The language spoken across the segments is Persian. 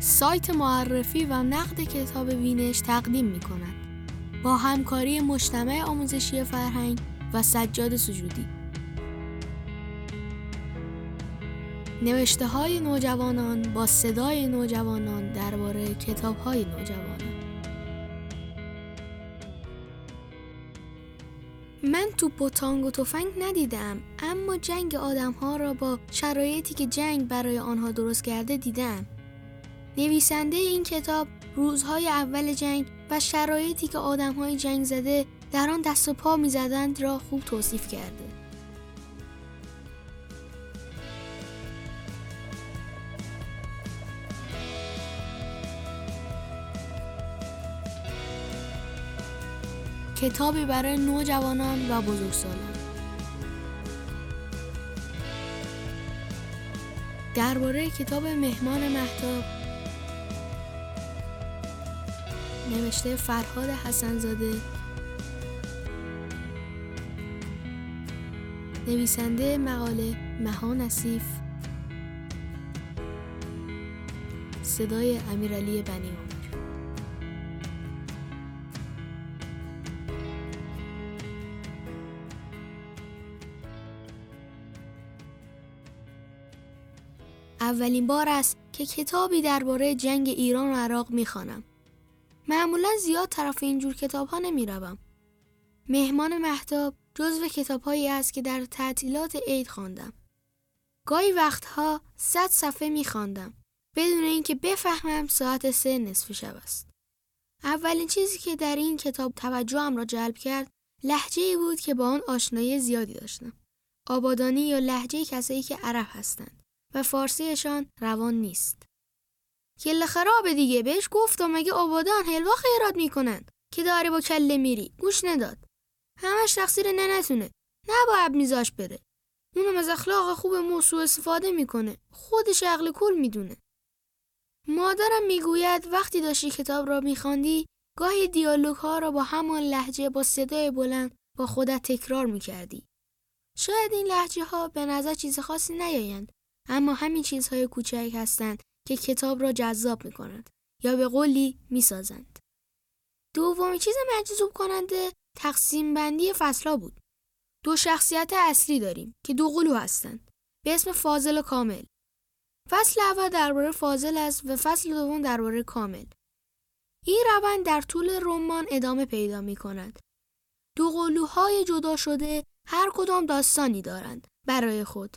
سایت معرفی و نقد کتاب وینش تقدیم می کند با همکاری مجتمع آموزشی فرهنگ و سجاد سجودی. نوشته های نوجوانان با صدای نوجوانان درباره کتاب های نوجوانان. من توپ و تانگ و تفنگ ندیدم اما جنگ آدم ها را با شرایطی که جنگ برای آنها درست کرده دیدم. نویسنده این کتاب روزهای اول جنگ و شرایطی که آدم های جنگ زده در آن دست و پا می زدند را خوب توصیف کرده. کتابی برای نوجوانان و بزرگسالان. درباره کتاب مهمان مهتاب نوشته فرهاد حسنزاده. نویسنده مقاله مها نصیف. صدای امیرعلی بنی اولین بار است که کتابی درباره جنگ ایران و عراق می‌خوانم. معمولا زیاد طرف اینجور کتاب ها نمی روم. مهمان محتاب جزو کتاب هایی است که در تعطیلات عید خواندم. گاهی وقتها صد صفحه می خواندم بدون اینکه بفهمم ساعت سه نصف شب است. اولین چیزی که در این کتاب توجهم را جلب کرد لحجه ای بود که با آن آشنایی زیادی داشتم. آبادانی یا لحجه کسایی که عرب هستند. و فارسیشان روان نیست. کله خرابه دیگه. بهش گفتم مگه آبادان حلوا خیرات می‌کنن؟ که داری با کله میری. گوش نداد. همش تقصیر ننتونه. نباید میذاش بره. اونم از اخلاق خوب موسو استفاده می‌کنه. خودش عقل کل می‌دونه. مادرم می‌گوید وقتی داشتی کتاب را میخواندی گاهی دیالوگ ها را با همان لحجه با صدای بلند با خودت تکرار می‌کردی. شاید این لحجه ها به نظر چیز خاصی نیایند اما همین چیزهای کوچک هستند که کتاب را جذاب می کنند یا به قولی می سازند. دومین چیز مجذوب کننده تقسیم بندی فصلها بود. دو شخصیت اصلی داریم که دو قلو هستند به اسم فاضل و کامل. فصل اول درباره فاضل است و فصل دوم درباره کامل. این روند در طول رمان ادامه پیدا می کند. دو قلوهای جدا شده هر کدام داستانی دارند برای خود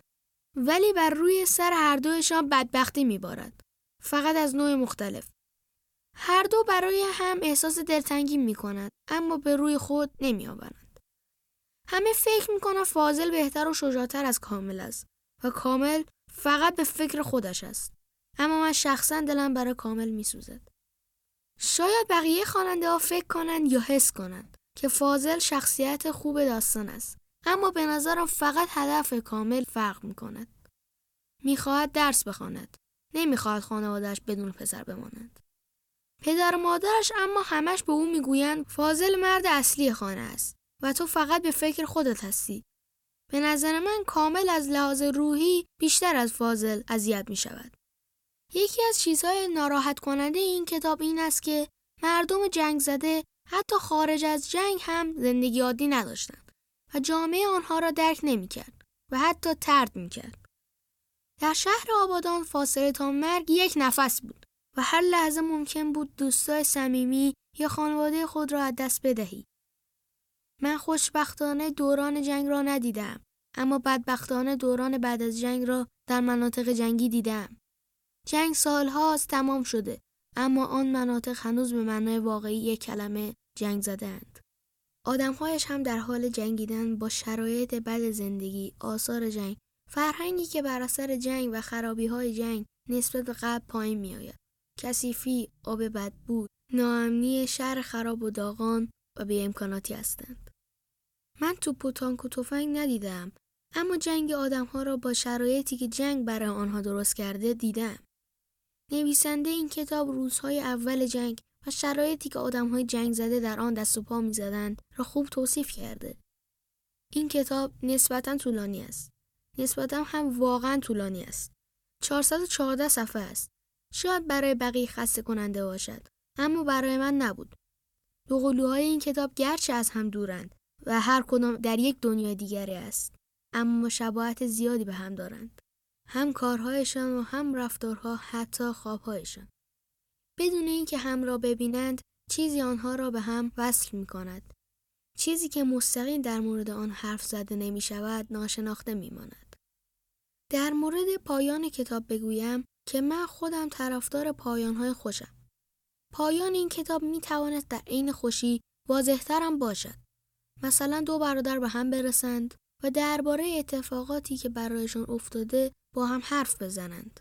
ولی بر روی سر هر دوشان بدبختی میبارد. فقط از نوع مختلف. هر دو برای هم احساس دلتنگی می کند اما به روی خود نمی آورند. همه فکر می کنند فاضل بهتر و شجاعتر از کامل است و کامل فقط به فکر خودش است. اما من شخصا دلم برای کامل می سوزد. شاید بقیه خواننده ها فکر کنند یا حس کنند که فاضل شخصیت خوب داستان است اما به نظرم فقط هدف کامل فرق می کند. می‌خواهد درس بخواند. نمی‌خواهد خانوادهش بدون پسر بماند. پدر و مادرش اما همش به او می‌گویند فاضل مرد اصلی خانه است و تو فقط به فکر خودت هستی. به نظر من کامل از لحاظ روحی بیشتر از فاضل اذیت می شود. یکی از چیزهای ناراحت کننده این کتاب این است که مردم جنگ زده حتی خارج از جنگ هم زندگی عادی نداشتند. و جامعه آنها را درک نمی کرد و حتی ترد می کرد. در شهر آبادان فاصله تا مرگ یک نفس بود و هر لحظه ممکن بود دوستای صمیمی یا خانواده خود را از دست بدهی. من خوشبختانه دوران جنگ را ندیدم اما بدبختانه دوران بعد از جنگ را در مناطق جنگی دیدم. جنگ سالهاست تمام شده اما آن مناطق هنوز به معنای واقعی یک کلمه جنگ زدند. آدمهایش هم در حال جنگیدن با شرایط بد زندگی، آثار جنگ، فرهنگی که بر اثر جنگ و خرابی های جنگ نسبت به قبل پایین می آید. کثیفی، آب بدبود، ناامنی شهر خراب و داغان و بی امکاناتی هستند. من تو و تانک و تفنگ ندیدم اما جنگ آدمها را با شرایطی که جنگ برای آنها درست کرده دیدم. نویسنده این کتاب روزهای اول جنگ و شرایطی که آدم های جنگ زده در آن دست و پا می زدند را خوب توصیف کرده. این کتاب نسبتا طولانی است. نسبتا هم واقعا طولانی است. 414 صفحه است. شاید برای بقیه خسته کننده باشد اما برای من نبود دو قلوهای این کتاب گرچه از هم دورند و هر کدام در یک دنیا دیگری است اما شباهت زیادی به هم دارند هم کارهایشان و هم رفتارها حتی خوابهایشان بدون اینکه هم را ببینند چیزی آنها را به هم وصل می کند چیزی که مستقیم در مورد آن حرف زده نمی شود ناشناخته می ماند. در مورد پایان کتاب بگویم که من خودم طرفدار پایانهای خوشم. پایان این کتاب می توانست در عین خوشی واضحترم باشد. مثلا دو برادر به هم برسند و درباره اتفاقاتی که برایشان افتاده با هم حرف بزنند.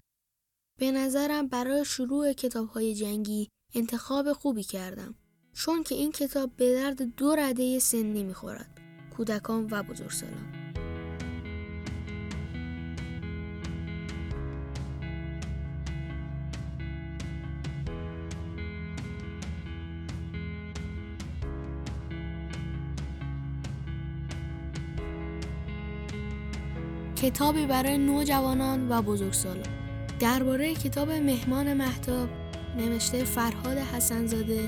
به نظرم برای شروع کتاب های جنگی انتخاب خوبی کردم. چون که این کتاب به درد دو رده سنی می‌خورد کودکان و بزرگسالان کتابی برای نوجوانان و بزرگسالان درباره کتاب مهمان محتاب نوشته فرهاد حسنزاده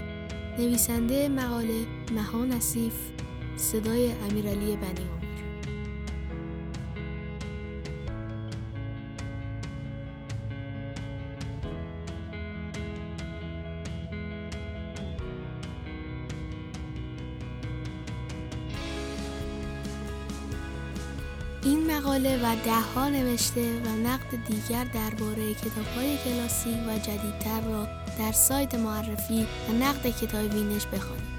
نویسنده مقاله مها نصیف صدای امیرعلی بنی این مقاله و دهها نوشته و نقد دیگر درباره کتاب‌های کلاسیک و جدیدتر را در سایت معرفی و نقد کتاب وینش بخوانید.